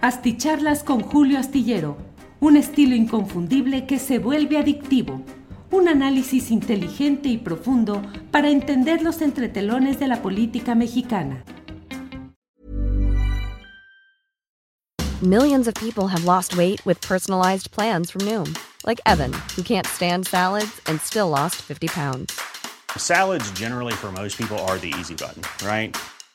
Asticharlas con Julio Astillero, un estilo inconfundible que se vuelve adictivo. Un análisis inteligente y profundo para entender los entretelones de la política mexicana. Millions of people have lost weight with personalized plans from Noom, like Evan, who can't stand salads and still lost 50 pounds. Salads, generally, for most people, are the easy button, right?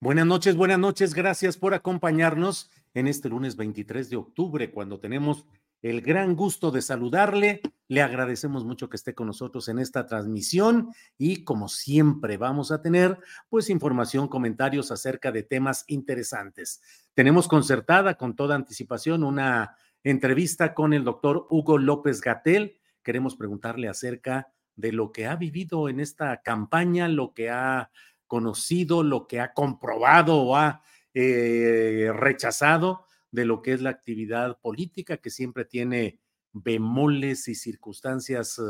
Buenas noches, buenas noches. Gracias por acompañarnos en este lunes 23 de octubre, cuando tenemos el gran gusto de saludarle. Le agradecemos mucho que esté con nosotros en esta transmisión y como siempre vamos a tener pues información, comentarios acerca de temas interesantes. Tenemos concertada con toda anticipación una entrevista con el doctor Hugo López Gatel. Queremos preguntarle acerca de lo que ha vivido en esta campaña, lo que ha conocido, lo que ha comprobado o ha eh, rechazado de lo que es la actividad política, que siempre tiene bemoles y circunstancias eh,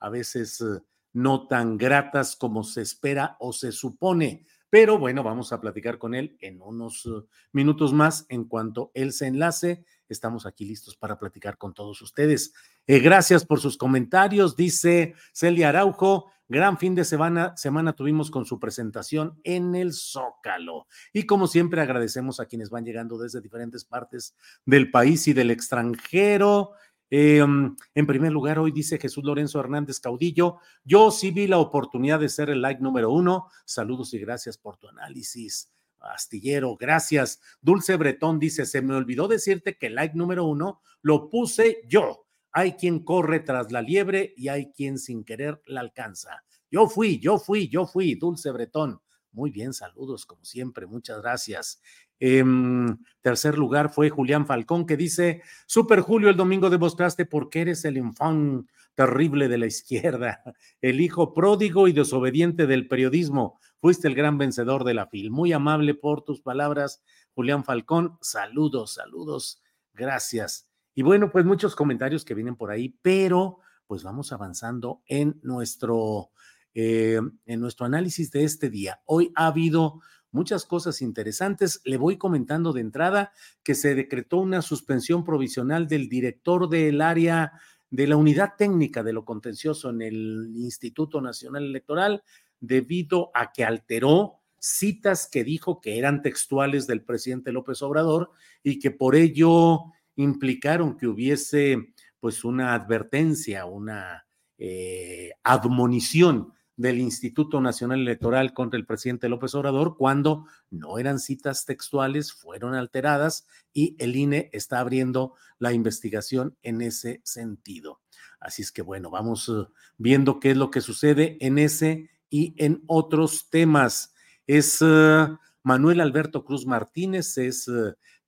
a veces eh, no tan gratas como se espera o se supone. Pero bueno, vamos a platicar con él en unos minutos más. En cuanto él se enlace, estamos aquí listos para platicar con todos ustedes. gracias por sus comentarios, dice Celia Araujo. Gran fin de semana, semana tuvimos con su presentación en el Zócalo. Y como siempre agradecemos a quienes van llegando desde diferentes partes del país y del extranjero. Em, en primer lugar, hoy dice Jesús Lorenzo Hernández Caudillo, yo sí vi la oportunidad de ser el like número uno. Saludos y gracias por tu análisis. Astillero, gracias. Dulce Bretón dice, se me olvidó decirte que el like número uno lo puse yo. Hay quien corre tras la liebre y hay quien sin querer la alcanza. Yo fui, yo fui, yo fui, Dulce Bretón. Muy bien, saludos como siempre, muchas gracias. En tercer lugar fue Julián Falcón que dice, Super Julio, el domingo demostraste por qué eres el infán terrible de la izquierda, el hijo pródigo y desobediente del periodismo. Fuiste el gran vencedor de la FIL. Muy amable por tus palabras, Julián Falcón. Saludos, saludos. Gracias. Y bueno, pues muchos comentarios que vienen por ahí, pero pues vamos avanzando en nuestro, eh, en nuestro análisis de este día. Hoy ha habido muchas cosas interesantes. Le voy comentando de entrada que se decretó una suspensión provisional del director del área de la unidad técnica de lo contencioso en el Instituto Nacional Electoral debido a que alteró citas que dijo que eran textuales del presidente López Obrador y que por ello implicaron que hubiese pues una advertencia, una eh, admonición del Instituto Nacional Electoral contra el presidente López Obrador cuando no eran citas textuales, fueron alteradas y el INE está abriendo la investigación en ese sentido. Así es que bueno, vamos eh, viendo qué es lo que sucede en ese y en otros temas. Es eh, Manuel Alberto Cruz Martínez, es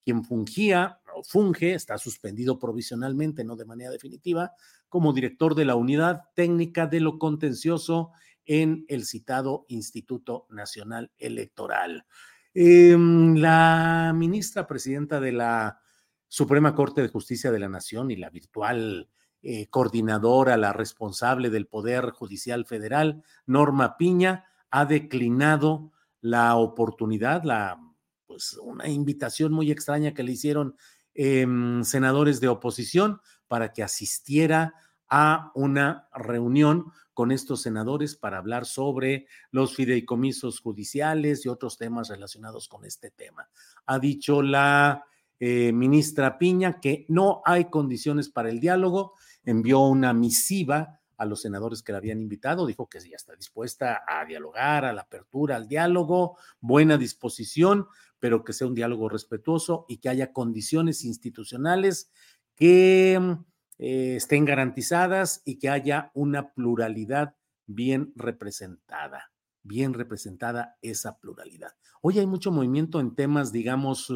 quien fungía funge, está suspendido provisionalmente, no de manera definitiva, como director de la Unidad Técnica de lo Contencioso en el citado Instituto Nacional Electoral. Em, la ministra presidenta de la Suprema Corte de Justicia de la Nación y la virtual eh, coordinadora, la responsable del Poder Judicial Federal, Norma Piña, ha declinado la oportunidad, la pues una invitación muy extraña que le hicieron Em, senadores de oposición para que asistiera a una reunión con estos senadores para hablar sobre los fideicomisos judiciales y otros temas relacionados con este tema. Ha dicho la eh, ministra Piña que no hay condiciones para el diálogo, envió una misiva a los senadores que la habían invitado, dijo que ya está dispuesta a dialogar, a la apertura, al diálogo, buena disposición, pero que sea un diálogo respetuoso y que haya condiciones institucionales que eh, estén garantizadas y que haya una pluralidad bien representada, bien representada esa pluralidad. Hoy hay mucho movimiento en temas, digamos,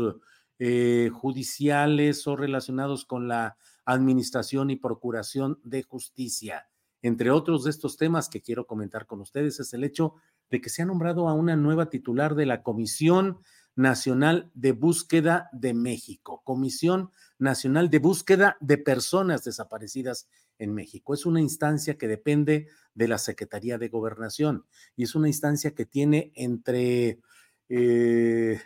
eh, judiciales o relacionados con la administración y procuración de justicia. Entre otros de estos temas que quiero comentar con ustedes es el hecho de que se ha nombrado a una nueva titular de la Comisión Nacional de Búsqueda de México, Comisión Nacional de Búsqueda de Personas Desaparecidas en México. Es una instancia que depende de la Secretaría de Gobernación y es una instancia que tiene entre, eh,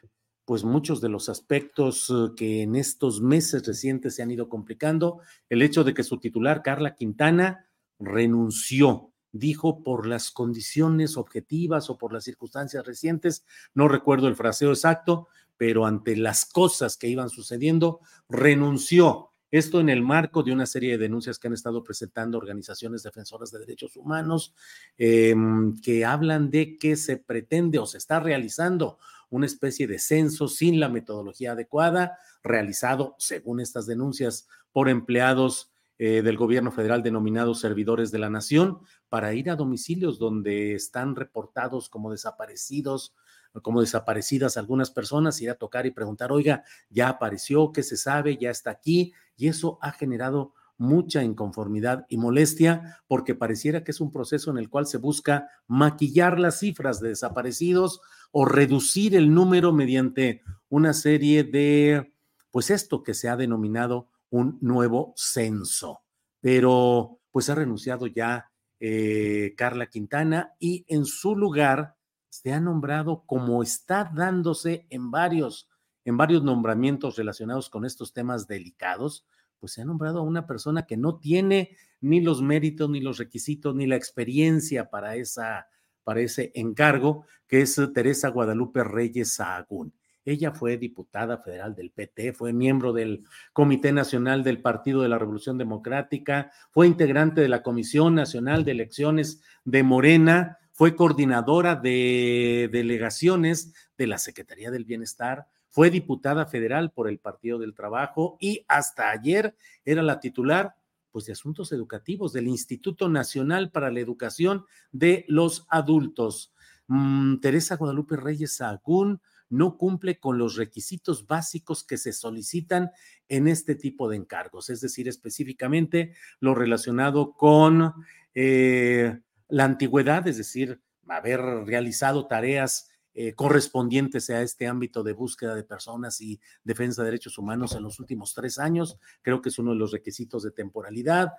pues muchos de los aspectos eh, que en estos meses recientes se han ido complicando, el hecho de que su titular, Carla Quintana, renunció dijo por las condiciones objetivas o por las circunstancias recientes, no recuerdo el fraseo exacto, pero ante las cosas que iban sucediendo, renunció. Esto en el marco de una serie de denuncias que han estado presentando organizaciones defensoras de derechos humanos, em, que hablan de que se pretende o se está realizando una especie de censo sin la metodología adecuada, realizado, según estas denuncias, por empleados eh, del gobierno federal denominados servidores de la nación para ir a domicilios donde están reportados como desaparecidos, como desaparecidas algunas personas, ir a tocar y preguntar, oiga, ya apareció, ¿qué se sabe? Ya está aquí. Y eso ha generado mucha inconformidad y molestia porque pareciera que es un proceso en el cual se busca maquillar las cifras de desaparecidos o reducir el número mediante una serie de, pues esto que se ha denominado un nuevo censo. Pero pues ha renunciado ya eh, Carla Quintana y en su lugar se ha nombrado como está dándose en varios, en varios nombramientos relacionados con estos temas delicados, pues se ha nombrado a una persona que no tiene ni los méritos, ni los requisitos, ni la experiencia para, esa, para ese encargo, que es Teresa Guadalupe Reyes Sahagún. Ella fue diputada federal del PT, fue miembro del Comité Nacional del Partido de la Revolución Democrática, fue integrante de la Comisión Nacional de Elecciones de Morena, fue coordinadora de delegaciones de la Secretaría del Bienestar, fue diputada federal por el Partido del Trabajo y hasta ayer era la titular pues, de asuntos educativos del Instituto Nacional para la Educación de los Adultos. Mm, Teresa Guadalupe Reyes Sagún no cumple con los requisitos básicos que se solicitan en este tipo de encargos, es decir, específicamente lo relacionado con eh, la antigüedad, es decir, haber realizado tareas eh, correspondientes a este ámbito de búsqueda de personas y defensa de derechos humanos en los últimos tres años. Creo que es uno de los requisitos de temporalidad,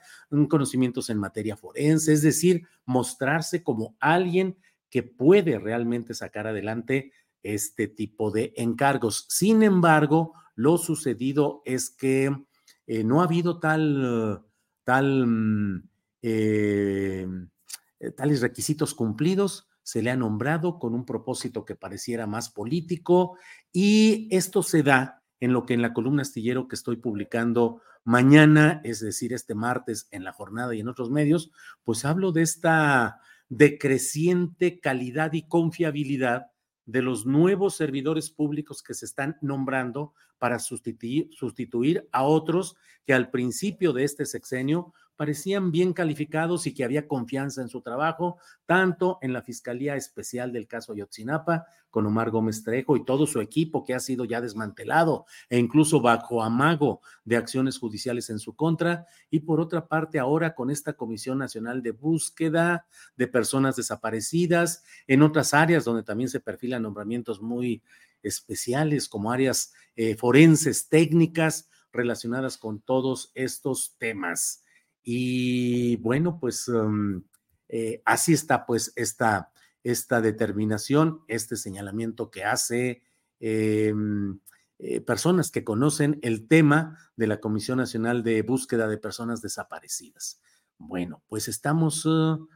conocimientos en materia forense, es decir, mostrarse como alguien que puede realmente sacar adelante este tipo de encargos. Sin embargo, lo sucedido es que eh, no ha habido tal, tal, mm, eh, eh, tales requisitos cumplidos. Se le ha nombrado con un propósito que pareciera más político y esto se da en lo que en la columna astillero que estoy publicando mañana, es decir, este martes en la jornada y en otros medios, pues hablo de esta decreciente calidad y confiabilidad de los nuevos servidores públicos que se están nombrando para sustituir, a otros que al principio de este sexenio parecían bien calificados y que había confianza en su trabajo, tanto en la Fiscalía Especial del caso Ayotzinapa, con Omar Gómez Trejo y todo su equipo que ha sido ya desmantelado e incluso bajo amago de acciones judiciales en su contra, y por otra parte ahora con esta Comisión Nacional de Búsqueda de Personas Desaparecidas, en otras áreas donde también se perfilan nombramientos muy especiales como áreas eh, forenses técnicas relacionadas con todos estos temas. Y bueno, pues um, eh, así está pues esta, esta determinación, este señalamiento que hace em, eh, personas que conocen el tema de la Comisión Nacional de Búsqueda de Personas Desaparecidas. Bueno, pues estamos... Uh,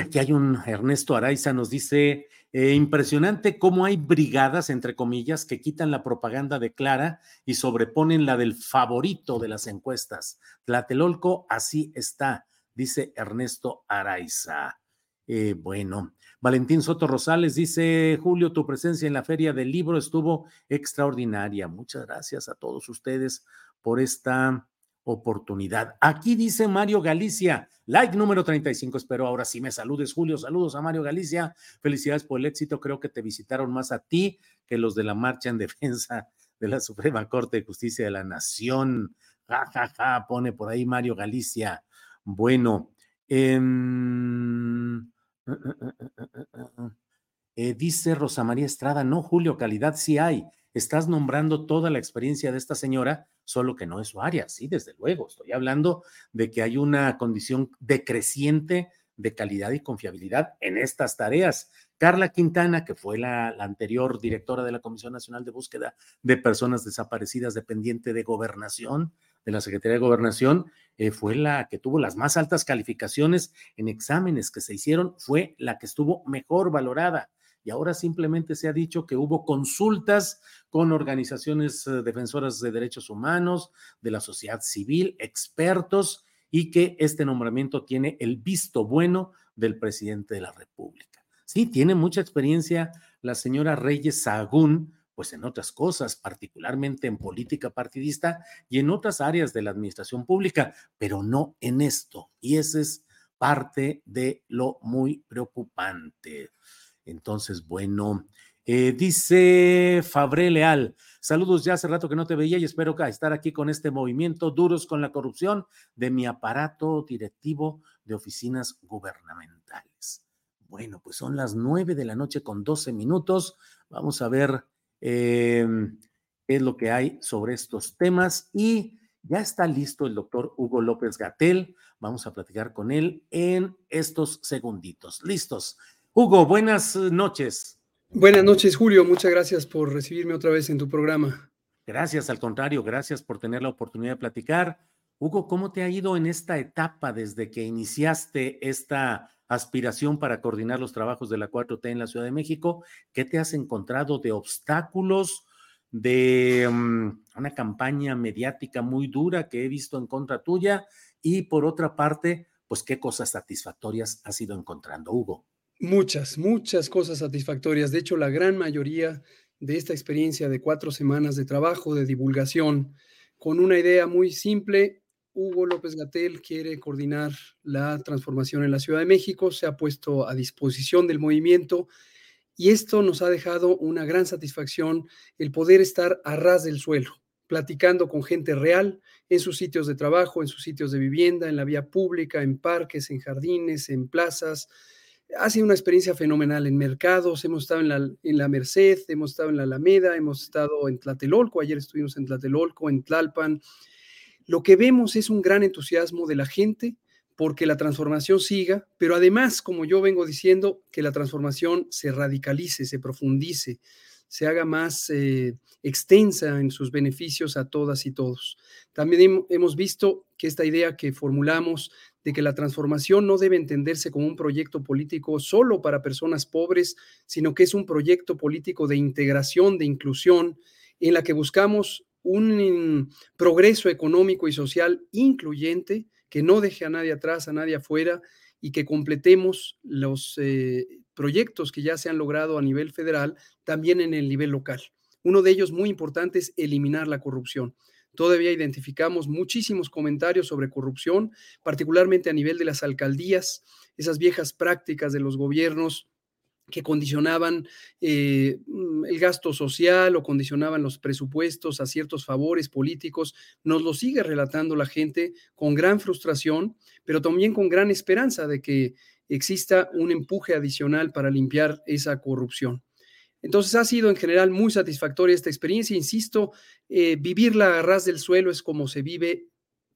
aquí hay un Ernesto Araiza, nos dice, Eh, impresionante cómo hay brigadas, entre comillas, que quitan la propaganda de Clara y sobreponen la del favorito de las encuestas. Tlatelolco, así está, dice Ernesto Araiza. Eh, bueno, Valentín Soto Rosales dice, Julio, tu presencia en la feria del libro estuvo extraordinaria. Muchas gracias a todos ustedes por esta oportunidad. Aquí dice Mario Galicia, like número 35. Espero ahora sí me saludes, Julio. Saludos a Mario Galicia. Felicidades por el éxito. Creo que te visitaron más a ti que los de la marcha en defensa de la Suprema Corte de Justicia de la Nación. Ja, ja, ja, pone por ahí Mario Galicia. Bueno, em, eh, dice Rosa María Estrada, no, Julio, calidad sí hay. Estás nombrando toda la experiencia de esta señora solo que no es su área, sí, desde luego. Estoy hablando de que hay una condición decreciente de calidad y confiabilidad en estas tareas. Carla Quintana, que fue la, anterior directora de la Comisión Nacional de Búsqueda de Personas Desaparecidas, dependiente de gobernación, de la Secretaría de Gobernación, eh, fue la que tuvo las más altas calificaciones en exámenes que se hicieron, fue la que estuvo mejor valorada y ahora simplemente se ha dicho que hubo consultas con organizaciones eh, defensoras de derechos humanos, de la sociedad civil, expertos, y que este nombramiento tiene el visto bueno del presidente de la República. Sí, tiene mucha experiencia la señora Reyes Sagún, pues en otras cosas, particularmente en política partidista y en otras áreas de la administración pública, pero no en esto. Y ese es parte de lo muy preocupante. Entonces, bueno, eh, dice Fabre Leal, saludos ya hace rato que no te veía y espero estar aquí con este movimiento duros con la corrupción de mi aparato directivo de oficinas gubernamentales. Bueno, pues son las nueve de la noche con doce minutos. Vamos a ver em, qué es lo que hay sobre estos temas y ya está listo el doctor Hugo López Gatel. Vamos a platicar con él en estos segunditos. Listos. Hugo, buenas eh, noches. Buenas noches, Julio. Muchas gracias por recibirme otra vez en tu programa. Gracias, al contrario, gracias por tener la oportunidad de platicar. Hugo, ¿cómo te ha ido en esta etapa desde que iniciaste esta aspiración para coordinar los trabajos de la 4T en la Ciudad de México? ¿Qué te has encontrado de obstáculos, de mm, una campaña mediática muy dura que he visto en contra tuya? Y por otra parte, pues qué cosas satisfactorias has ido encontrando, Hugo. Muchas, muchas cosas satisfactorias. De hecho, la gran mayoría de esta experiencia de cuatro semanas de trabajo, de divulgación, con una idea muy simple, Hugo López Gatel quiere coordinar la transformación en la Ciudad de México, se ha puesto a disposición del movimiento y esto nos ha dejado una gran satisfacción el poder estar a ras del suelo, platicando con gente real en sus sitios de trabajo, en sus sitios de vivienda, en la vía pública, en parques, en jardines, en plazas, ha sido una experiencia fenomenal en mercados, hemos estado en la, en la Merced, hemos estado en la Alameda, hemos estado en Tlatelolco, ayer estuvimos en Tlatelolco, en Tlalpan. Lo que vemos es un gran entusiasmo de la gente porque la transformación siga, pero además, como yo vengo diciendo, que la transformación se radicalice, se profundice, se haga más eh, extensa en sus beneficios a todas y todos. También hemos visto que esta idea que formulamos de que la transformación no debe entenderse como un proyecto político solo para personas pobres, sino que es un proyecto político de integración, de inclusión, en la que buscamos un progreso económico y social incluyente, que no deje a nadie atrás, a nadie afuera, y que completemos los eh, proyectos que ya se han logrado a nivel federal también en el nivel local. Uno de ellos muy importante es eliminar la corrupción. Todavía identificamos muchísimos comentarios sobre corrupción, particularmente a nivel de las alcaldías, esas viejas prácticas de los gobiernos que condicionaban eh, mm, el gasto social o condicionaban los presupuestos a ciertos favores políticos, nos lo sigue relatando la gente con gran frustración, pero también con gran esperanza de que exista un empuje adicional para limpiar esa corrupción. Entonces ha sido en general muy satisfactoria esta experiencia. Insisto, eh, vivirla a ras del suelo es como se vive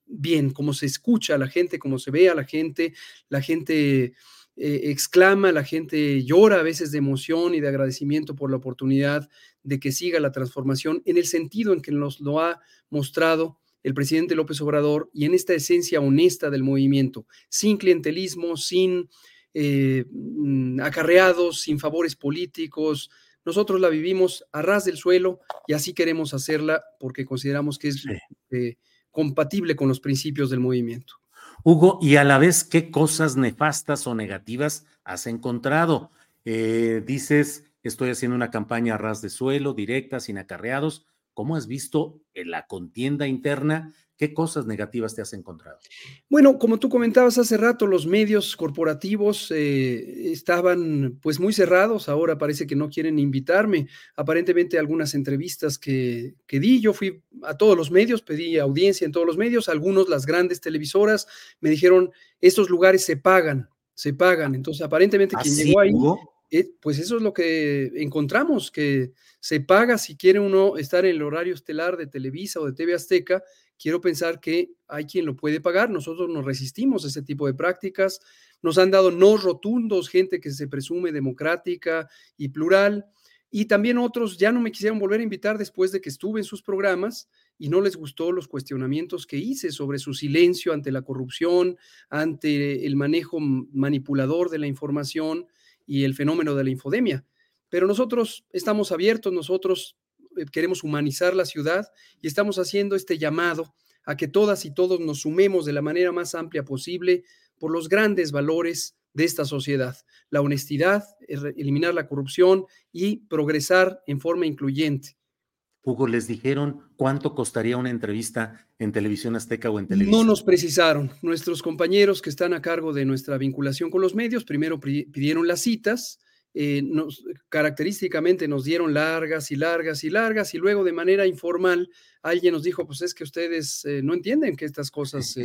bien, como se escucha a la gente, como se ve a la gente, la gente eh, exclama, la gente llora a veces de emoción y de agradecimiento por la oportunidad de que siga la transformación en el sentido en que nos lo ha mostrado el presidente López Obrador y en esta esencia honesta del movimiento, sin clientelismo, sin eh, mm, acarreados, sin favores políticos. Nosotros la vivimos a ras del suelo y así queremos hacerla porque consideramos que es eh, compatible con los principios del movimiento. Hugo, y a la vez, ¿qué cosas nefastas o negativas has encontrado? Eh, dices, estoy haciendo una campaña a ras de suelo, directa, sin acarreados. ¿Cómo has visto en la contienda interna ¿Qué cosas negativas te has encontrado? Bueno, como tú comentabas hace rato, los medios corporativos eh, estaban pues muy cerrados, ahora parece que no quieren invitarme. Aparentemente algunas entrevistas que, que di, yo fui a todos los medios, pedí audiencia en todos los medios, algunos, las grandes televisoras, me dijeron, estos lugares se pagan, se pagan. Entonces, aparentemente quien llegó ahí... Eh, pues eso es lo que encontramos, que se paga si quiere uno estar en el horario estelar de Televisa o de TV Azteca, quiero pensar que hay quien lo puede pagar. Nosotros nos resistimos a ese tipo de prácticas. Nos han dado no rotundos, gente que se presume democrática y plural. Y también otros ya no me quisieron volver a invitar después de que estuve en sus programas y no les gustó los cuestionamientos que hice sobre su silencio ante la corrupción, ante el manejo manipulador de la información y el fenómeno de la infodemia. Pero nosotros estamos abiertos, nosotros queremos humanizar la ciudad y estamos haciendo este llamado a que todas y todos nos sumemos de la manera más amplia posible por los grandes valores de esta sociedad, la honestidad, eliminar la corrupción y progresar en forma incluyente. Hugo, ¿les dijeron cuánto costaría una entrevista en televisión azteca o en televisión? No nos precisaron. Nuestros compañeros que están a cargo de nuestra vinculación con los medios primero pidieron las citas, eh, nos, característicamente nos dieron largas y largas y largas y luego de manera informal alguien nos dijo, pues es que ustedes eh, no entienden que estas cosas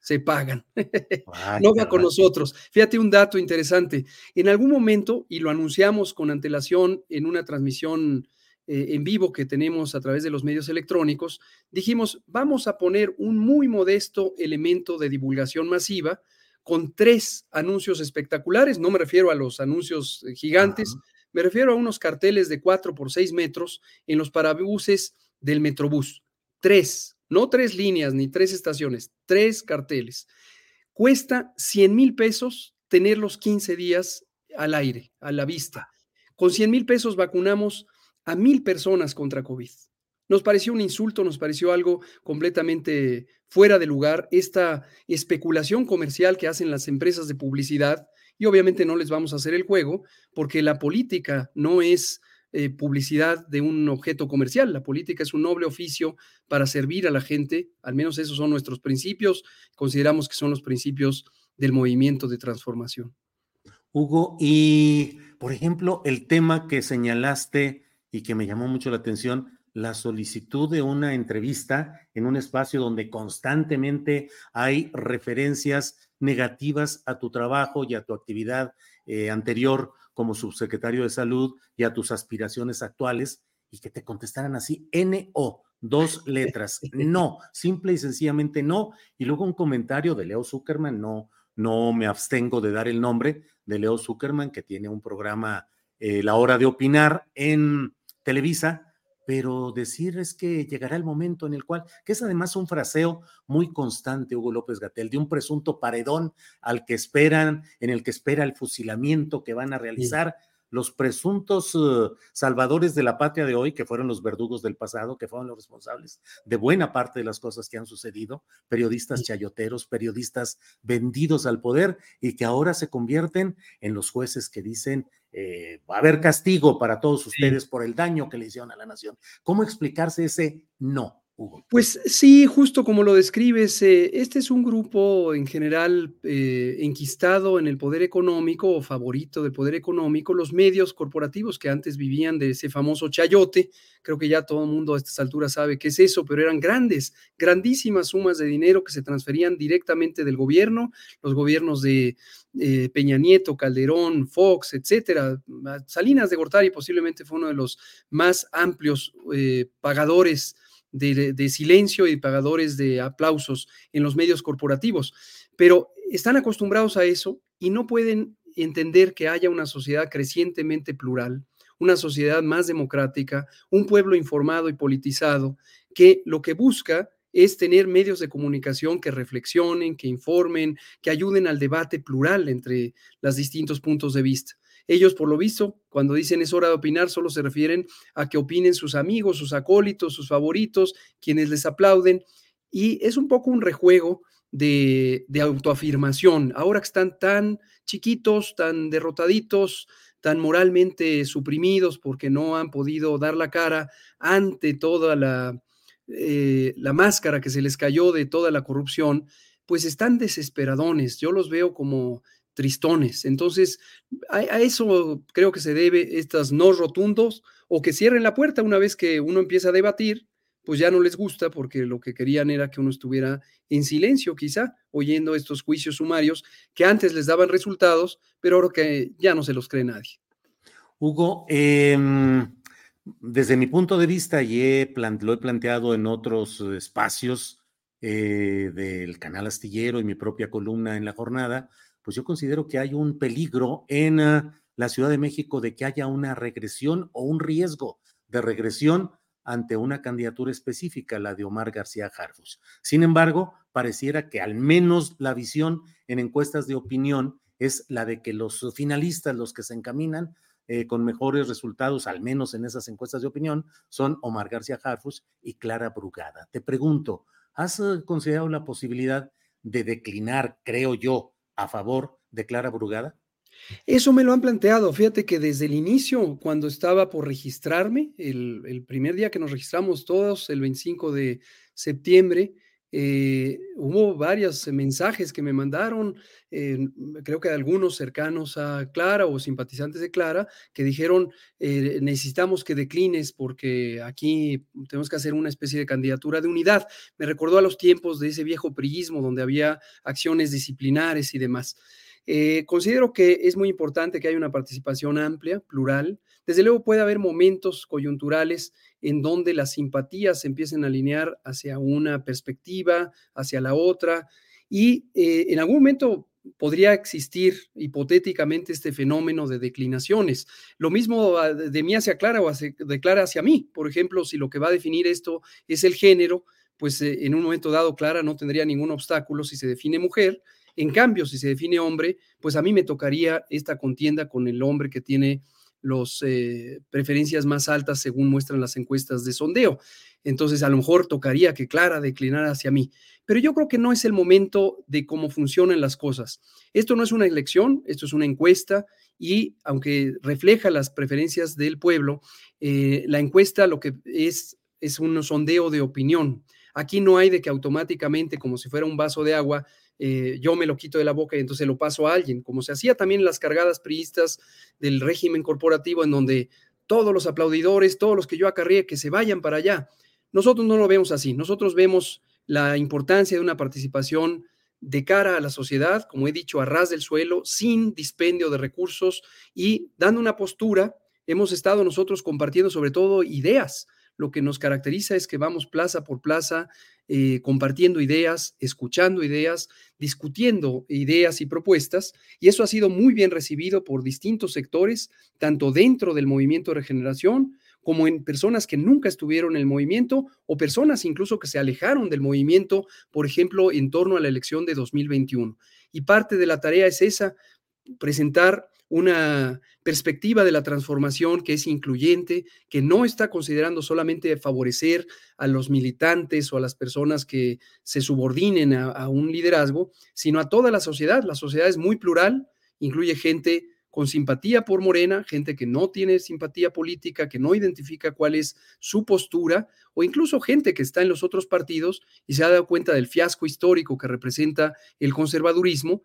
se pagan. no va con nosotros. Fíjate un dato interesante. En algún momento, y lo anunciamos con antelación en una transmisión eh, en vivo que tenemos a través de los medios electrónicos, dijimos, vamos a poner un muy modesto elemento de divulgación masiva con tres anuncios espectaculares. No me refiero a los anuncios eh, gigantes, me refiero a unos carteles de cuatro por seis metros en los parabuses del Metrobús. Tres, no tres líneas ni tres estaciones, tres carteles. Cuesta 100 mil pesos tenerlos 15 días al aire, a la vista. Con 100 mil pesos vacunamos a mil personas contra COVID. Nos pareció un insulto, nos pareció algo completamente fuera de lugar, esta especulación comercial que hacen las empresas de publicidad, y obviamente no les vamos a hacer el juego, porque la política no es eh, publicidad de un objeto comercial, la política es un noble oficio para servir a la gente, al menos esos son nuestros principios, consideramos que son los principios del movimiento de transformación. Hugo, y por ejemplo, el tema que señalaste y que me llamó mucho la atención, la solicitud de una entrevista en un espacio donde constantemente hay referencias negativas a tu trabajo y a tu actividad eh, anterior como subsecretario de salud y a tus aspiraciones actuales y que te contestaran así, N-O, dos letras, no, simple y sencillamente no. Y luego un comentario de Leo Zuckerman, no, no me abstengo de dar el nombre de Leo Zuckerman, que tiene un programa, eh, La Hora de Opinar, en Televisa, pero decir es que llegará el momento en el cual, que es además un fraseo muy constante, Hugo López Gatel, de un presunto paredón al que esperan, en el que espera el fusilamiento que van a realizar. Los presuntos uh, salvadores de la patria de hoy, que fueron los verdugos del pasado, que fueron los responsables de buena parte de las cosas que han sucedido, periodistas chayoteros, periodistas vendidos al poder y que ahora se convierten en los jueces que dicen eh, va a haber castigo para todos ustedes por el daño que le hicieron a la nación. ¿Cómo explicarse ese no? Pues sí, justo como lo describes, eh, este es un grupo en general eh, enquistado en el poder económico o favorito del poder económico, los medios corporativos que antes vivían de ese famoso chayote, creo que ya todo el mundo a estas alturas sabe qué es eso, pero eran grandes, grandísimas sumas de dinero que se transferían directamente del gobierno, los gobiernos de eh, Peña Nieto, Calderón, Fox, etcétera. Salinas de Gortari posiblemente fue uno de los más amplios pagadores de, silencio y pagadores de aplausos en los medios corporativos, pero están acostumbrados a eso y no pueden entender que haya una sociedad crecientemente plural, una sociedad más democrática, un pueblo informado y politizado, que lo que busca es tener medios de comunicación que reflexionen, que informen, que ayuden al debate plural entre los distintos puntos de vista. Ellos, por lo visto, cuando dicen es hora de opinar, solo se refieren a que opinen sus amigos, sus acólitos, sus favoritos, quienes les aplauden. Y es un poco un rejuego de, de autoafirmación. Ahora que están tan chiquitos, tan derrotaditos, tan moralmente suprimidos porque no han podido dar la cara ante toda la, eh, la máscara que se les cayó de toda la corrupción, pues están desesperadones. Yo los veo como tristones. Entonces, a, eso creo que se debe estas no rotundos o que cierren la puerta una vez que uno empieza a debatir, pues ya no les gusta porque lo que querían era que uno estuviera en silencio, quizá, oyendo estos juicios sumarios que antes les daban resultados, pero ahora que ya no se los cree nadie. Hugo, em, desde mi punto de vista, y lo he planteado en otros espacios eh, del canal astillero y mi propia columna en la jornada, pues yo considero que hay un peligro en ah, la Ciudad de México de que haya una regresión o un riesgo de regresión ante una candidatura específica, la de Omar García Harfus. Sin embargo, pareciera que al menos la visión en encuestas de opinión es la de que los finalistas, los que se encaminan eh, con mejores resultados, al menos en esas encuestas de opinión, son Omar García Harfus y Clara Brugada. Te pregunto, ¿has eh, considerado la posibilidad de declinar, creo yo, a favor de Clara Brugada? Eso me lo han planteado. Fíjate que desde el inicio, cuando estaba por registrarme, el, el primer día que nos registramos todos, el 25 de septiembre, eh, hubo varios mensajes que me mandaron, eh, creo que algunos cercanos a Clara o simpatizantes de Clara, que dijeron, eh, necesitamos que declines porque aquí tenemos que hacer una especie de candidatura de unidad. Me recordó a los tiempos de ese viejo priismo donde había acciones disciplinares y demás. considero que es muy importante que haya una participación amplia, plural. Desde luego puede haber momentos coyunturales en donde las simpatías se empiecen a alinear hacia una perspectiva, hacia la otra, y eh, en algún momento podría existir hipotéticamente este fenómeno de declinaciones. Lo mismo ah, de mí hacia Clara o de Clara hacia mí. Por ejemplo, si lo que va a definir esto es el género, pues eh, en un momento dado Clara no tendría ningún obstáculo si se define mujer. En cambio, si se define hombre, pues a mí me tocaría esta contienda con el hombre que tiene las eh, preferencias más altas según muestran las encuestas de sondeo. Entonces, a lo mejor tocaría que Clara declinara hacia mí. Pero yo creo que no es el momento de cómo funcionan las cosas. Esto no es una elección, esto es una encuesta y aunque refleja las preferencias del pueblo, eh, la encuesta lo que es es un sondeo de opinión. Aquí no hay de que automáticamente, como si fuera un vaso de agua, eh, yo me lo quito de la boca y entonces lo paso a alguien, como se hacía también en las cargadas priistas del régimen corporativo, en donde todos los aplaudidores, todos los que yo acarré, que se vayan para allá. Nosotros no lo vemos así, nosotros vemos la importancia de una participación de cara a la sociedad, como he dicho, a ras del suelo, sin dispendio de recursos y dando una postura. Hemos estado nosotros compartiendo sobre todo ideas, lo que nos caracteriza es que vamos plaza por plaza eh, compartiendo ideas, escuchando ideas, discutiendo ideas y propuestas, y eso ha sido muy bien recibido por distintos sectores, tanto dentro del movimiento de regeneración como en personas que nunca estuvieron en el movimiento o personas incluso que se alejaron del movimiento, por ejemplo, en torno a la elección de 2021. Y parte de la tarea es esa, presentar una perspectiva de la transformación que es incluyente, que no está considerando solamente favorecer a los militantes o a las personas que se subordinen a, un liderazgo, sino a toda la sociedad. La sociedad es muy plural, incluye gente con simpatía por Morena, gente que no tiene simpatía política, que no identifica cuál es su postura, o incluso gente que está en los otros partidos y se ha dado cuenta del fiasco histórico que representa el conservadurismo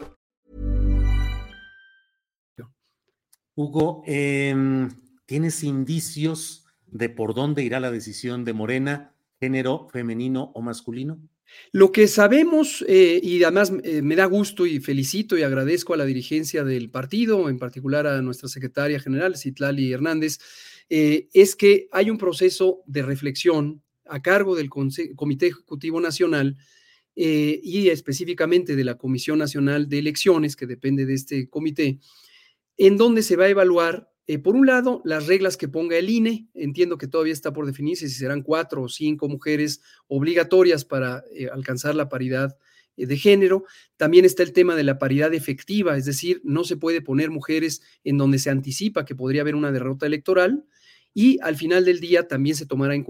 Hugo, em, ¿tienes indicios de por dónde irá la decisión de Morena, género femenino o masculino? Lo que sabemos, eh, y además eh, me da gusto y felicito y agradezco a la dirigencia del partido, en particular a nuestra secretaria general, Citlali Hernández, eh, es que hay un proceso de reflexión a cargo del Comité Ejecutivo Nacional y específicamente de la Comisión Nacional de Elecciones, que depende de este comité, en donde se va a evaluar, eh, por un lado, las reglas que ponga el INE. Entiendo que todavía está por definirse si serán cuatro o cinco mujeres obligatorias para eh, alcanzar la paridad eh, de género. También está el tema de la paridad efectiva, es decir, no se puede poner mujeres en donde se anticipa que podría haber una derrota electoral. Y al final del día también se tomará en,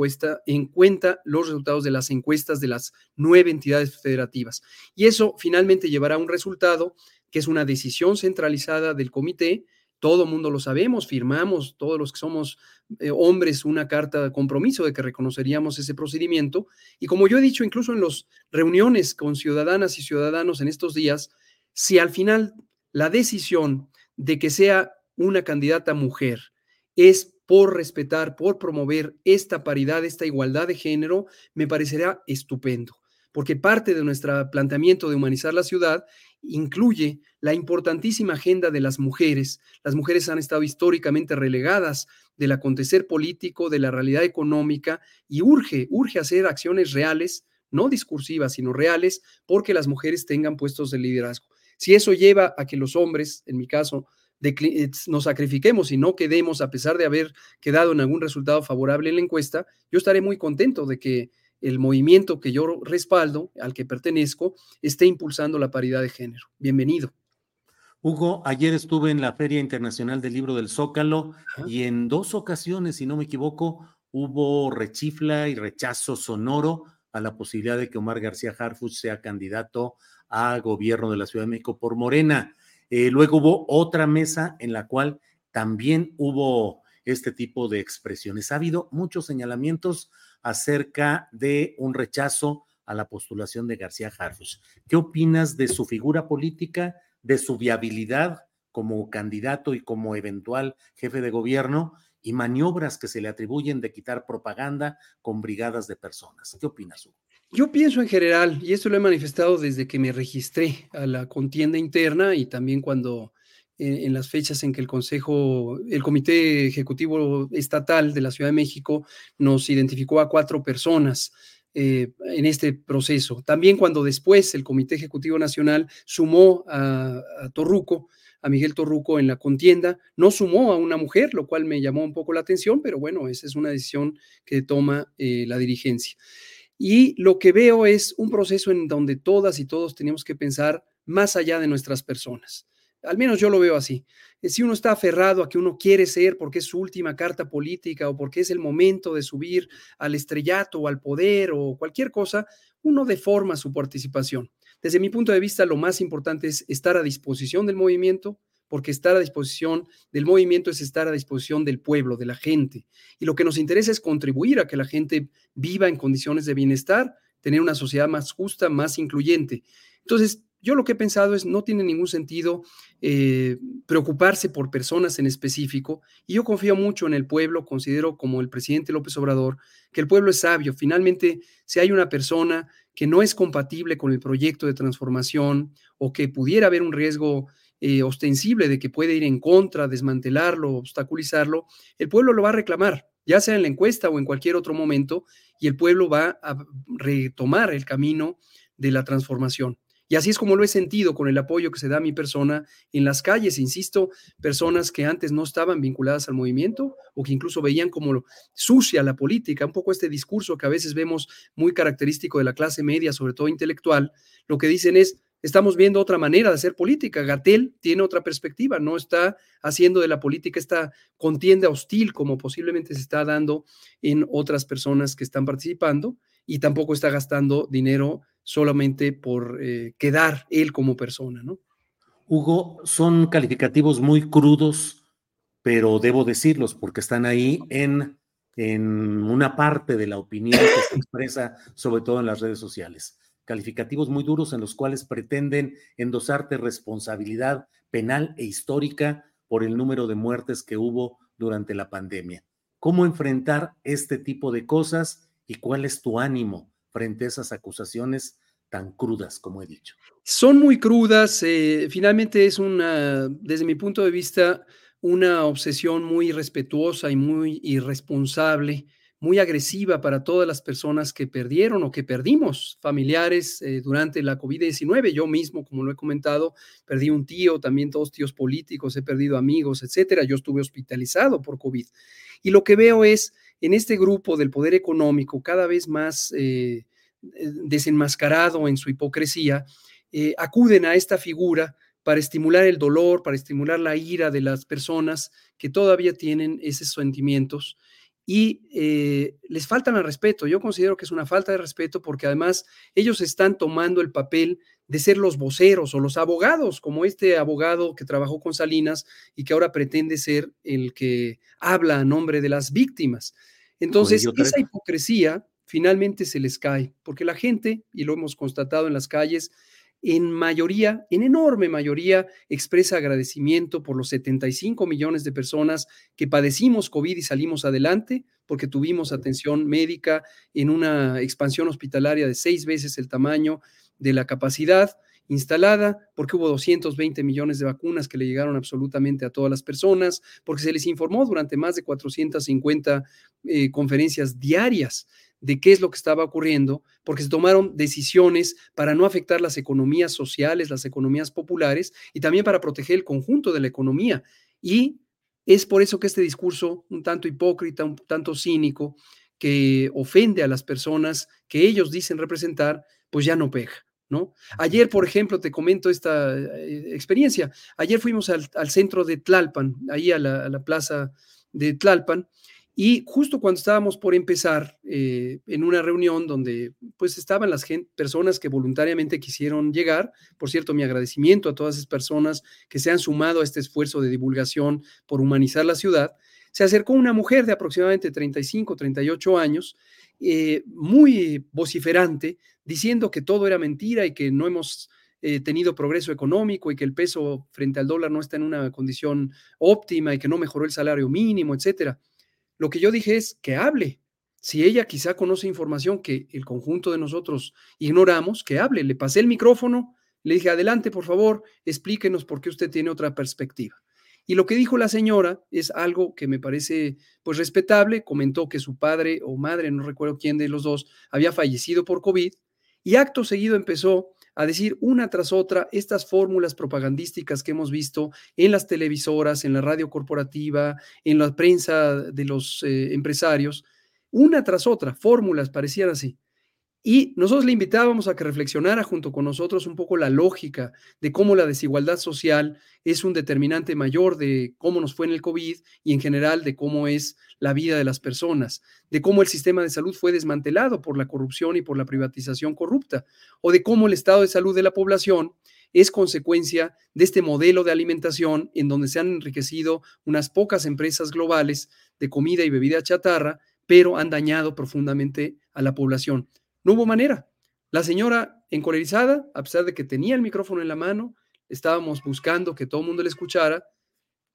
cuenta los resultados de las encuestas de las nueve entidades federativas. Y eso finalmente llevará a un resultado que es una decisión centralizada del comité. Todo mundo lo sabemos, firmamos todos los que somos eh, hombres una carta de compromiso de que reconoceríamos ese procedimiento. Y como yo he dicho, incluso en las reuniones con ciudadanas y ciudadanos en estos días, si al final la decisión de que sea una candidata mujer es por respetar, por promover esta paridad, esta igualdad de género, me parecerá estupendo, porque parte de nuestro planteamiento de humanizar la ciudad incluye la importantísima agenda de las mujeres. Las mujeres han estado históricamente relegadas del acontecer político, de la realidad económica, y urge, urge hacer acciones reales, no discursivas, sino reales, porque las mujeres tengan puestos de liderazgo. Si eso lleva a que los hombres, en mi caso, eh, nos sacrifiquemos y no quedemos a pesar de haber quedado en algún resultado favorable en la encuesta, yo estaré muy contento de que el movimiento que yo respaldo, al que pertenezco, esté impulsando la paridad de género. Bienvenido. Hugo, ayer estuve en la Feria Internacional del Libro del Zócalo Ajá. y en dos ocasiones, si no me equivoco, hubo rechifla y rechazo sonoro a la posibilidad de que Omar García Harfuch sea candidato a gobierno de la Ciudad de México por Morena. Eh, luego hubo otra mesa en la cual también hubo este tipo de expresiones. Ha habido muchos señalamientos acerca de un rechazo a la postulación de García Harfuch. ¿Qué opinas de su figura política, de su viabilidad como candidato y como eventual jefe de gobierno y maniobras que se le atribuyen de quitar propaganda con brigadas de personas? ¿Qué opinas, Hugo? Yo pienso en general, y esto lo he manifestado desde que me registré a la contienda interna y también cuando eh, en las fechas en que el Consejo, el Comité Ejecutivo Estatal de la Ciudad de México nos identificó a cuatro personas eh, en este proceso. También cuando después el Comité Ejecutivo Nacional sumó a, a Torruco, a Miguel Torruco en la contienda, no sumó a una mujer, lo cual me llamó un poco la atención, pero bueno, esa es una decisión que toma eh, la dirigencia. Y lo que veo es un proceso en donde todas y todos tenemos que pensar más allá de nuestras personas. Al menos yo lo veo así. Eh, Si uno está aferrado a que uno quiere ser porque es su última carta política o porque es el momento de subir al estrellato o al poder o cualquier cosa, uno deforma su participación. Desde mi punto de vista, lo más importante es estar a disposición del movimiento, porque estar a disposición del movimiento es estar a disposición del pueblo, de la gente. Y lo que nos interesa es contribuir a que la gente viva en condiciones de bienestar, tener una sociedad más justa, más incluyente. Entonces, yo lo que he pensado es, no tiene ningún sentido eh, preocuparse por personas en específico, y yo confío mucho en el pueblo, considero como el presidente López Obrador, que el pueblo es sabio. Finalmente, si hay una persona que no es compatible con el proyecto de transformación o que pudiera haber un riesgo eh, ostensible de que puede ir en contra, desmantelarlo, obstaculizarlo, el pueblo lo va a reclamar, ya sea en la encuesta o en cualquier otro momento, y el pueblo va a retomar el camino de la transformación. Y así es como lo he sentido con el apoyo que se da a mi persona en las calles, insisto, personas que antes no estaban vinculadas al movimiento o que incluso veían como sucia la política, un poco este discurso que a veces vemos muy característico de la clase media, sobre todo intelectual, lo que dicen es, estamos viendo otra manera de hacer política. Gatel tiene otra perspectiva, no está haciendo de la política esta contienda hostil como posiblemente se está dando en otras personas que están participando y tampoco está gastando dinero solamente por eh, quedar él como persona, ¿no? Hugo, son calificativos muy crudos, pero debo decirlos porque están ahí en, en una parte de la opinión que se expresa, sobre todo en las redes sociales calificativos muy duros en los cuales pretenden endosarte responsabilidad penal e histórica por el número de muertes que hubo durante la pandemia. ¿Cómo enfrentar este tipo de cosas y cuál es tu ánimo frente a esas acusaciones tan crudas, como he dicho? Son muy crudas. Eh, finalmente es una, desde mi punto de vista, una obsesión muy respetuosa y muy irresponsable muy agresiva para todas las personas que perdieron o que perdimos familiares eh, durante la COVID-19. Yo mismo, como lo he comentado, perdí un tío, también todos tíos políticos, he perdido amigos, etcétera. Yo estuve hospitalizado por COVID. Y lo que veo es en este grupo del poder económico cada vez más eh, eh, desenmascarado en su hipocresía, acuden a esta figura para estimular el dolor, para estimular la ira de las personas que todavía tienen esos sentimientos y eh, les faltan al respeto. Yo considero que es una falta de respeto porque además ellos están tomando el papel de ser los voceros o los abogados, como este abogado que trabajó con Salinas y que ahora pretende ser el que habla a nombre de las víctimas. Entonces, esa hipocresía finalmente se les cae, porque la gente, y lo hemos constatado en las calles, en mayoría, en enorme mayoría, expresa agradecimiento por los 75 millones de personas que padecimos COVID y salimos adelante porque tuvimos atención médica en una expansión hospitalaria de seis veces el tamaño de la capacidad instalada, porque hubo 220 millones de vacunas que le llegaron absolutamente a todas las personas, porque se les informó durante más de 450 eh, conferencias diarias de qué es lo que estaba ocurriendo, porque se tomaron decisiones para no afectar las economías sociales, las economías populares y también para proteger el conjunto de la economía. Y es por eso que este discurso un tanto hipócrita, un tanto cínico, que ofende a las personas que ellos dicen representar, pues ya no pega. ¿No? Ayer, por ejemplo, te comento esta eh, experiencia. Ayer fuimos al, centro de Tlalpan, ahí a la, a la plaza de Tlalpan, y justo cuando estábamos por empezar eh, en una reunión donde pues estaban las personas que voluntariamente quisieron llegar, por cierto, mi agradecimiento a todas esas personas que se han sumado a este esfuerzo de divulgación por humanizar la ciudad, se acercó una mujer de aproximadamente 35, 38 años, eh, muy vociferante, diciendo que todo era mentira y que no hemos eh, tenido progreso económico y que el peso frente al dólar no está en una condición óptima y que no mejoró el salario mínimo, etcétera. Lo que yo dije es que hable. Si ella quizá conoce información que el conjunto de nosotros ignoramos, que hable. Le pasé el micrófono, le dije, adelante, por favor, explíquenos por qué usted tiene otra perspectiva. Y lo que dijo la señora es algo que me parece pues respetable. Comentó que su padre o madre, no recuerdo quién de los dos, había fallecido por COVID y acto seguido empezó a decir una tras otra estas fórmulas propagandísticas que hemos visto en las televisoras, en la radio corporativa, en la prensa de los eh, empresarios, una tras otra, fórmulas parecían así. Y nosotros le invitábamos a que reflexionara junto con nosotros un poco la lógica de cómo la desigualdad social es un determinante mayor de cómo nos fue en el COVID y en general de cómo es la vida de las personas, de cómo el sistema de salud fue desmantelado por la corrupción y por la privatización corrupta, o de cómo el estado de salud de la población es consecuencia de este modelo de alimentación en donde se han enriquecido unas pocas empresas globales de comida y bebida chatarra, pero han dañado profundamente a la población. No hubo manera. La señora encolerizada, a pesar de que tenía el micrófono en la mano, estábamos buscando que todo el mundo le escuchara,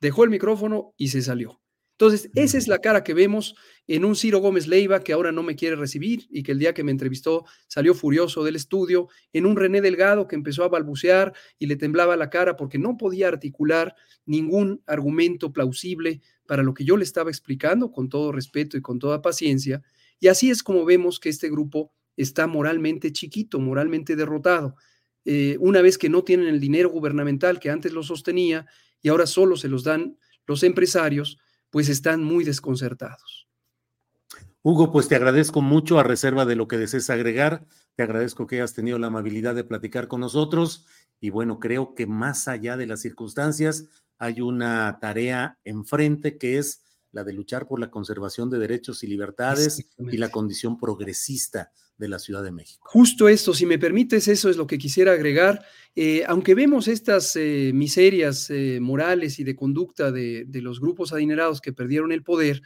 dejó el micrófono y se salió. Entonces, esa es la cara que vemos en un Ciro Gómez Leiva que ahora no me quiere recibir y que el día que me entrevistó salió furioso del estudio, en un René Delgado que empezó a balbucear y le temblaba la cara porque no podía articular ningún argumento plausible para lo que yo le estaba explicando con todo respeto y con toda paciencia. Y así es como vemos que este grupo está moralmente chiquito, moralmente derrotado. Eh, una vez que no tienen el dinero gubernamental que antes lo sostenía y ahora solo se los dan los empresarios, pues están muy desconcertados. Hugo, pues te agradezco mucho a reserva de lo que desees agregar. Te agradezco que hayas tenido la amabilidad de platicar con nosotros y bueno, creo que más allá de las circunstancias hay una tarea enfrente que es la de luchar por la conservación de derechos y libertades y la condición progresista de la Ciudad de México. Justo esto, si me permites, eso es lo que quisiera agregar. Eh, aunque vemos estas eh, miserias eh, morales y de conducta de, de, los grupos adinerados que perdieron el poder,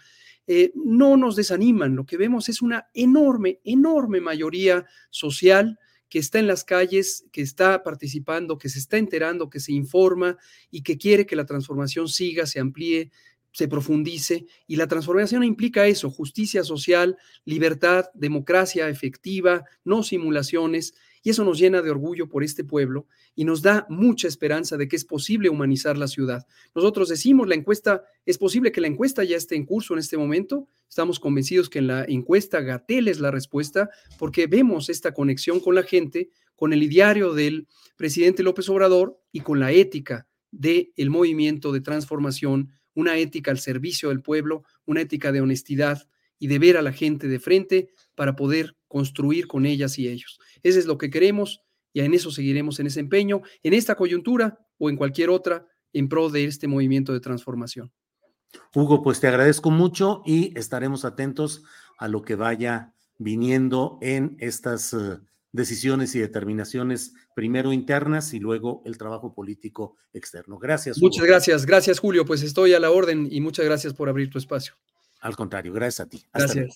no nos desaniman. Lo que vemos es una enorme, enorme mayoría social que está en las calles, que está participando, que se está enterando, que se informa y que quiere que la transformación siga, se amplíe, se profundice y la transformación implica eso, justicia social, libertad, democracia efectiva, no simulaciones, y eso nos llena de orgullo por este pueblo y nos da mucha esperanza de que es posible humanizar la ciudad. Nosotros decimos, la encuesta, es posible que la encuesta ya esté en curso en este momento, estamos convencidos que en la encuesta Gatel es la respuesta, porque vemos esta conexión con la gente, con el ideario del presidente López Obrador y con la ética del movimiento de transformación una ética al servicio del pueblo, una ética de honestidad y de ver a la gente de frente para poder construir con ellas y ellos. Eso es lo que queremos y en eso seguiremos en ese empeño, en esta coyuntura o en cualquier otra, en pro de este movimiento de transformación. Hugo, pues te agradezco mucho y estaremos atentos a lo que vaya viniendo en estas uh, decisiones y determinaciones, primero internas y luego el trabajo político externo. Gracias. Hugo. Muchas gracias, gracias Julio, pues estoy a la orden y muchas gracias por abrir tu espacio. Al contrario, gracias a ti. Hasta gracias. Luego.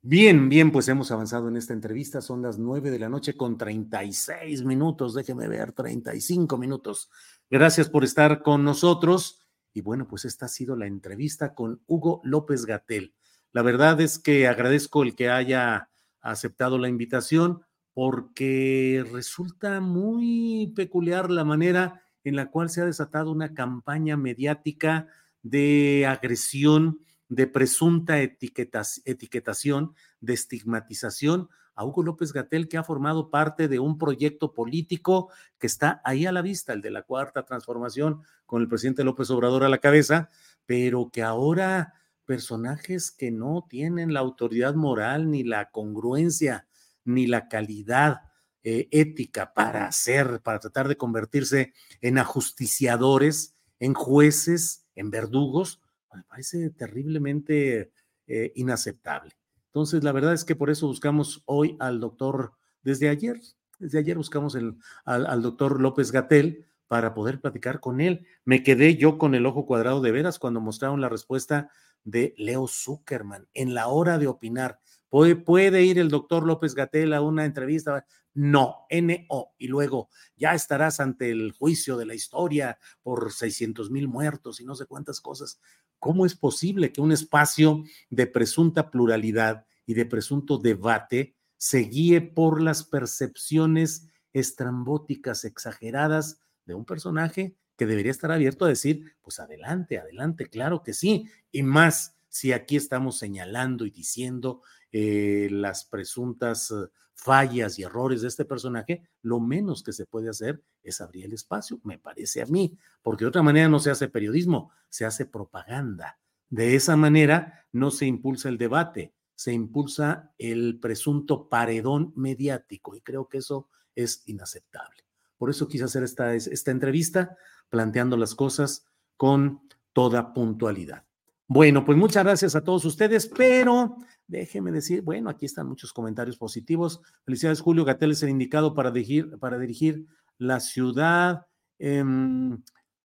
Bien, bien, pues hemos avanzado en esta entrevista. Son las nueve de la noche con 36 minutos. Déjeme ver, 35 minutos. Gracias por estar con nosotros. Y bueno, pues esta ha sido la entrevista con Hugo López Gatel. La verdad es que agradezco el que haya aceptado la invitación porque resulta muy peculiar la manera en la cual se ha desatado una campaña mediática de agresión, de presunta etiquetación, de estigmatización a Hugo López Gatel, que ha formado parte de un proyecto político que está ahí a la vista, el de la cuarta transformación, con el presidente López Obrador a la cabeza, pero que ahora personajes que no tienen la autoridad moral ni la congruencia ni la calidad eh, ética para hacer, para tratar de convertirse en ajusticiadores, en jueces, en verdugos, me parece terriblemente eh, inaceptable. Entonces, la verdad es que por eso buscamos hoy al doctor, desde ayer, desde ayer buscamos al, al doctor López Gatel para poder platicar con él. Me quedé yo con el ojo cuadrado de veras cuando mostraron la respuesta de Leo Zuckerman en la hora de opinar. ¿Puede, ¿Puede ir el doctor López Gatel a una entrevista? No, NO. Y luego ya estarás ante el juicio de la historia por 600 mil muertos y no sé cuántas cosas. ¿Cómo es posible que un espacio de presunta pluralidad y de presunto debate se guíe por las percepciones estrambóticas, exageradas de un personaje que debería estar abierto a decir, pues adelante, adelante, claro que sí. Y más si aquí estamos señalando y diciendo eh, las presuntas uh, fallas y errores de este personaje, lo menos que se puede hacer es abrir el espacio, me parece a mí, porque de otra manera no se hace periodismo, se hace propaganda. De esa manera no se impulsa el debate, se impulsa el presunto paredón mediático y creo que eso es inaceptable. Por eso quise hacer esta, esta entrevista planteando las cosas con toda puntualidad. Bueno, pues muchas gracias a todos ustedes, pero déjeme decir, bueno, aquí están muchos comentarios positivos. Felicidades, Julio Gatel es el indicado para dirigir, para dirigir la ciudad. Eh,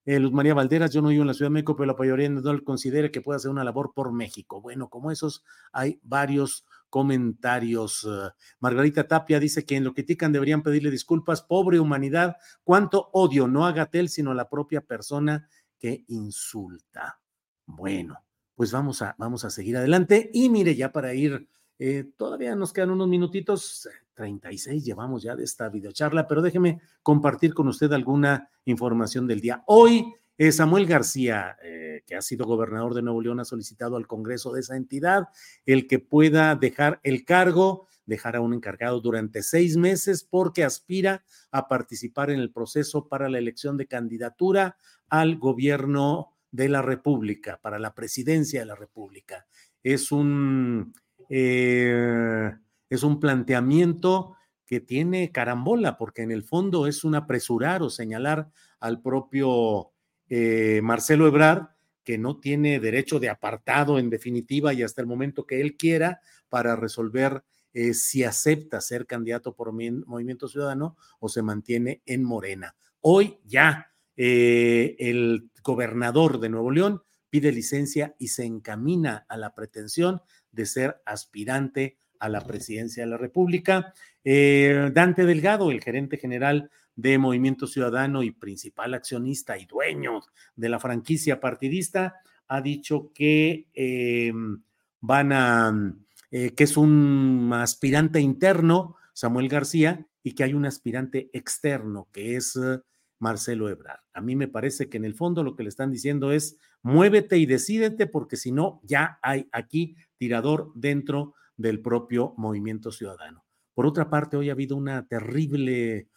eh, Luz María Valderas, yo no vivo en la Ciudad de México, pero la mayoría no considera que pueda hacer una labor por México. Bueno, como esos, hay varios comentarios. Uh, Margarita Tapia dice que en lo critican deberían pedirle disculpas. Pobre humanidad, cuánto odio, no a Gatel, sino a la propia persona que insulta. Bueno, pues vamos a, vamos a seguir adelante. Y mire, ya para ir, eh, todavía nos quedan unos minutitos, 36 llevamos ya de esta videocharla, pero déjeme compartir con usted alguna información del día. Hoy, eh, Samuel García, eh, que ha sido gobernador de Nuevo León, ha solicitado al Congreso de esa entidad el que pueda dejar el cargo, dejar a un encargado durante seis meses porque aspira a participar en el proceso para la elección de candidatura al gobierno de la República, para la presidencia de la República. Es un, eh, es un planteamiento que tiene carambola, porque en el fondo es un apresurar o señalar al propio eh, Marcelo Ebrard que no tiene derecho de apartado en definitiva y hasta el momento que él quiera para resolver eh, si acepta ser candidato por Movimiento Ciudadano o se mantiene en Morena. Hoy ya eh, el gobernador de Nuevo León pide licencia y se encamina a la pretensión de ser aspirante a la presidencia de la República. Eh, Dante Delgado, el gerente general de Movimiento Ciudadano y principal accionista y dueño de la franquicia partidista, ha dicho que em, van a, eh, que es un aspirante interno, Samuel García, y que hay un aspirante externo, que es eh, Marcelo Ebrard. A mí me parece que en el fondo lo que le están diciendo es muévete y decídete, porque si no, ya hay aquí tirador dentro del propio movimiento ciudadano. Por otra parte, hoy ha habido una terrible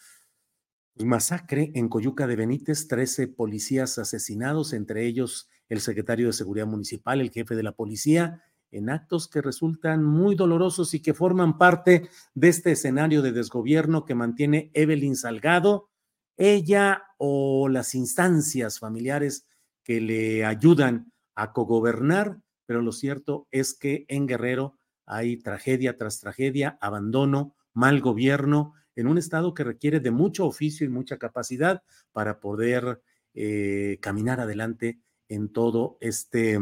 masacre en Coyuca de Benítez, 13 policías asesinados, entre ellos el secretario de Seguridad Municipal, el jefe de la policía, en actos que resultan muy dolorosos y que forman parte de este escenario de desgobierno que mantiene Evelyn Salgado, ella o las instancias familiares que le ayudan a cogobernar, pero lo cierto es que en Guerrero hay tragedia tras tragedia, abandono, mal gobierno, en un estado que requiere de mucho oficio y mucha capacidad para poder eh, caminar adelante en todo este,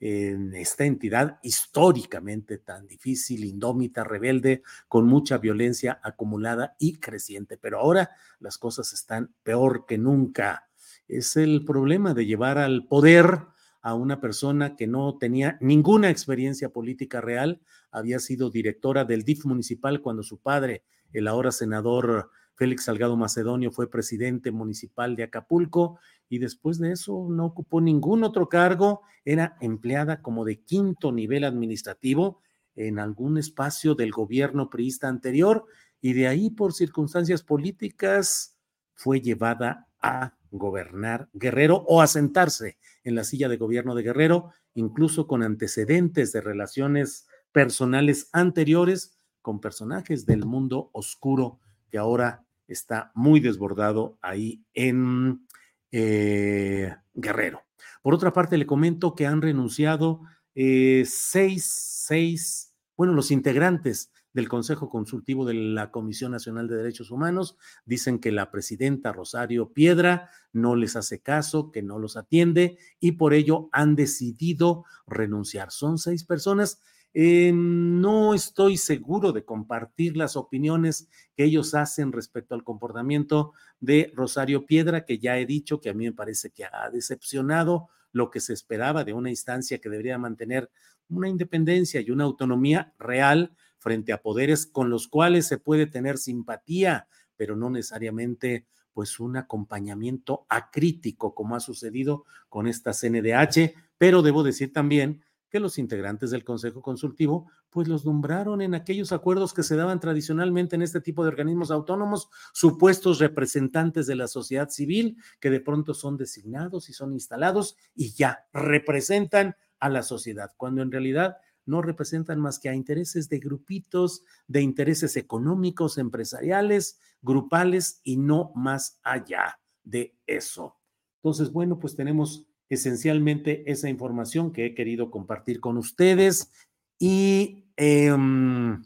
en esta entidad históricamente tan difícil, indómita, rebelde, con mucha violencia acumulada y creciente. Pero ahora las cosas están peor que nunca. Es el problema de llevar al poder a una persona que no tenía ninguna experiencia política real, había sido directora del DIF municipal cuando su padre, el ahora senador Félix Salgado Macedonio, fue presidente municipal de Acapulco y después de eso no ocupó ningún otro cargo, era empleada como de quinto nivel administrativo en algún espacio del gobierno priista anterior y de ahí por circunstancias políticas fue llevada a gobernar Guerrero o a sentarse en la silla de gobierno de Guerrero, incluso con antecedentes de relaciones personales anteriores con personajes del mundo oscuro que ahora está muy desbordado ahí en eh, Guerrero. Por otra parte, le comento que han renunciado eh, seis, seis, bueno, los integrantes del Consejo Consultivo de la Comisión Nacional de Derechos Humanos. Dicen que la presidenta Rosario Piedra no les hace caso, que no los atiende y por ello han decidido renunciar. Son seis personas. Eh, no estoy seguro de compartir las opiniones que ellos hacen respecto al comportamiento de Rosario Piedra, que ya he dicho que a mí me parece que ha decepcionado lo que se esperaba de una instancia que debería mantener una independencia y una autonomía real frente a poderes con los cuales se puede tener simpatía, pero no necesariamente pues un acompañamiento acrítico como ha sucedido con esta CNDH, pero debo decir también que los integrantes del Consejo Consultivo pues los nombraron en aquellos acuerdos que se daban tradicionalmente en este tipo de organismos autónomos, supuestos representantes de la sociedad civil que de pronto son designados y son instalados y ya representan a la sociedad, cuando en realidad no representan más que a intereses de grupitos, de intereses económicos, empresariales, grupales y no más allá de eso. Entonces, bueno, pues tenemos esencialmente esa información que he querido compartir con ustedes y em,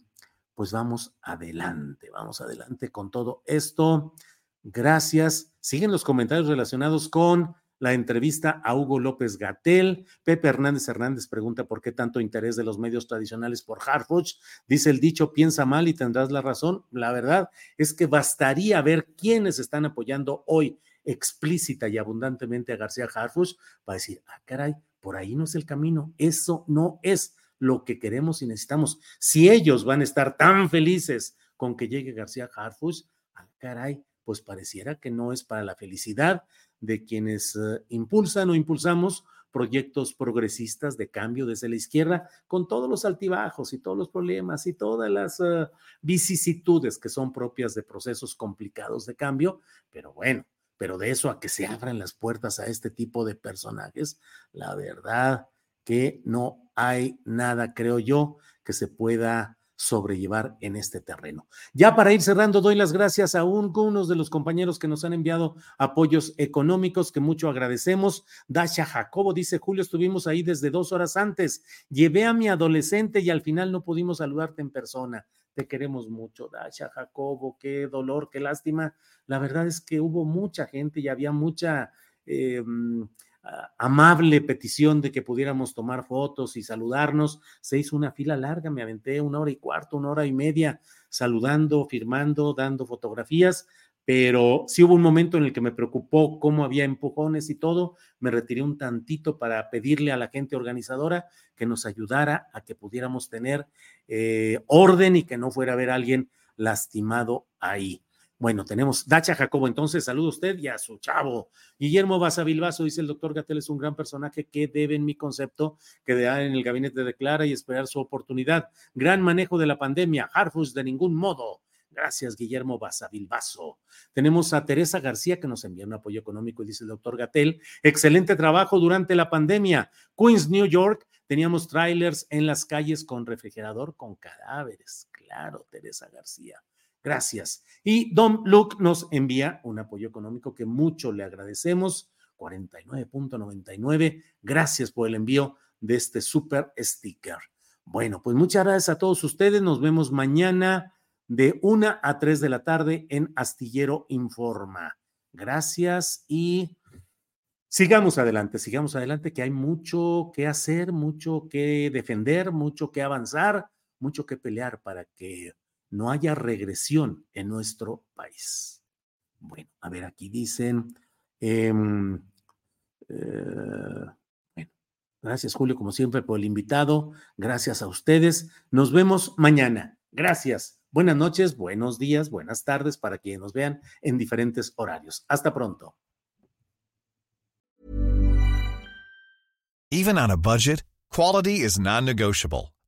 pues vamos adelante, vamos adelante con todo esto. Gracias. Siguen los comentarios relacionados con la entrevista a Hugo López Gatel. Pepe Hernández Hernández pregunta por qué tanto interés de los medios tradicionales por Harfuch. Dice el dicho, piensa mal y tendrás la razón. La verdad es que bastaría ver quiénes están apoyando hoy explícita y abundantemente a García Harfuch para decir, ah, caray, por ahí no es el camino. Eso no es lo que queremos y necesitamos. Si ellos van a estar tan felices con que llegue García Harfuch, ah, caray, pues pareciera que no es para la felicidad de quienes eh, impulsan o impulsamos proyectos progresistas de cambio desde la izquierda, con todos los altibajos y todos los problemas y todas las eh, vicisitudes que son propias de procesos complicados de cambio, pero bueno, pero de eso a que se abran las puertas a este tipo de personajes, la verdad que no hay nada, creo yo, que se pueda sobrellevar en este terreno. Ya para ir cerrando, doy las gracias a algunos de los compañeros que nos han enviado apoyos económicos que mucho agradecemos. Dasha Jacobo dice, Julio, estuvimos ahí desde dos horas antes. Llevé a mi adolescente y al final no pudimos saludarte en persona. Te queremos mucho, Dasha Jacobo, qué dolor, qué lástima. La verdad es que hubo mucha gente y había mucha... Eh, amable petición de que pudiéramos tomar fotos y saludarnos. Se hizo una fila larga, me aventé una hora y cuarto, una hora y media saludando, firmando, dando fotografías, pero sí hubo un momento en el que me preocupó cómo había empujones y todo. Me retiré un tantito para pedirle a la gente organizadora que nos ayudara a que pudiéramos tener eh, orden y que no fuera a haber alguien lastimado ahí. Bueno, tenemos Dacha Jacobo, entonces saludo a usted y a su chavo. Guillermo Basavilbaso dice el doctor Gatel es un gran personaje que debe en mi concepto quedar en el gabinete de Clara y esperar su oportunidad. Gran manejo de la pandemia, Harfus de ningún modo. Gracias, Guillermo Basavilbaso. Tenemos a Teresa García que nos envía un apoyo económico y dice el doctor Gatel, excelente trabajo durante la pandemia. Queens, New York, teníamos trailers en las calles con refrigerador con cadáveres. Claro, Teresa García. Gracias. Y Don Luke nos envía un apoyo económico que mucho le agradecemos, 49.99. Gracias por el envío de este super sticker. Bueno, pues muchas gracias a todos ustedes. Nos vemos mañana de 1 a 3 de la tarde en Astillero Informa. Gracias y sigamos adelante, sigamos adelante, que hay mucho que hacer, mucho que defender, mucho que avanzar, mucho que pelear para que no haya regresión en nuestro país. Bueno, a ver, aquí dicen, em, eh, gracias Julio, como siempre, por el invitado, gracias a ustedes, nos vemos mañana, gracias, buenas noches, buenos días, buenas tardes para quienes nos vean en diferentes horarios. Hasta pronto. Even on a budget, quality is non-negotiable.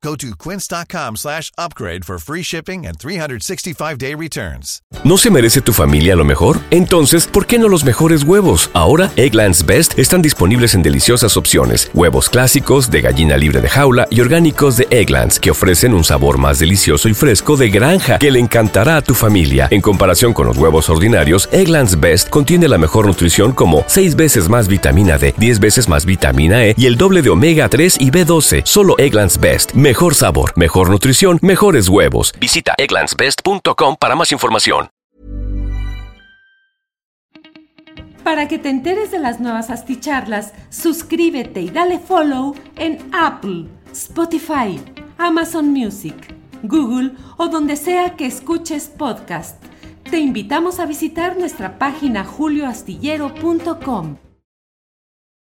Go to quince.com slash upgrade for free shipping and 365-day returns. ¿No se merece tu familia lo mejor? Entonces, ¿por qué no los mejores huevos? Ahora, Egglands Best están disponibles en deliciosas opciones. Huevos clásicos, de gallina libre de jaula y orgánicos de Egglands, que ofrecen un sabor más delicioso y fresco de granja que le encantará a tu familia. En comparación con los huevos ordinarios, Egglands Best contiene la mejor nutrición como 6 veces más vitamina D, 10 veces más vitamina E y el doble de omega 3 y B12. Solo Egglands Best Mejor sabor, mejor nutrición, mejores huevos. Visita egglandsbest.com para más información. Para que te enteres de las nuevas asticharlas, suscríbete y dale follow en Apple, Spotify, Amazon Music, Google o donde sea que escuches podcast. Te invitamos a visitar nuestra página julioastillero.com.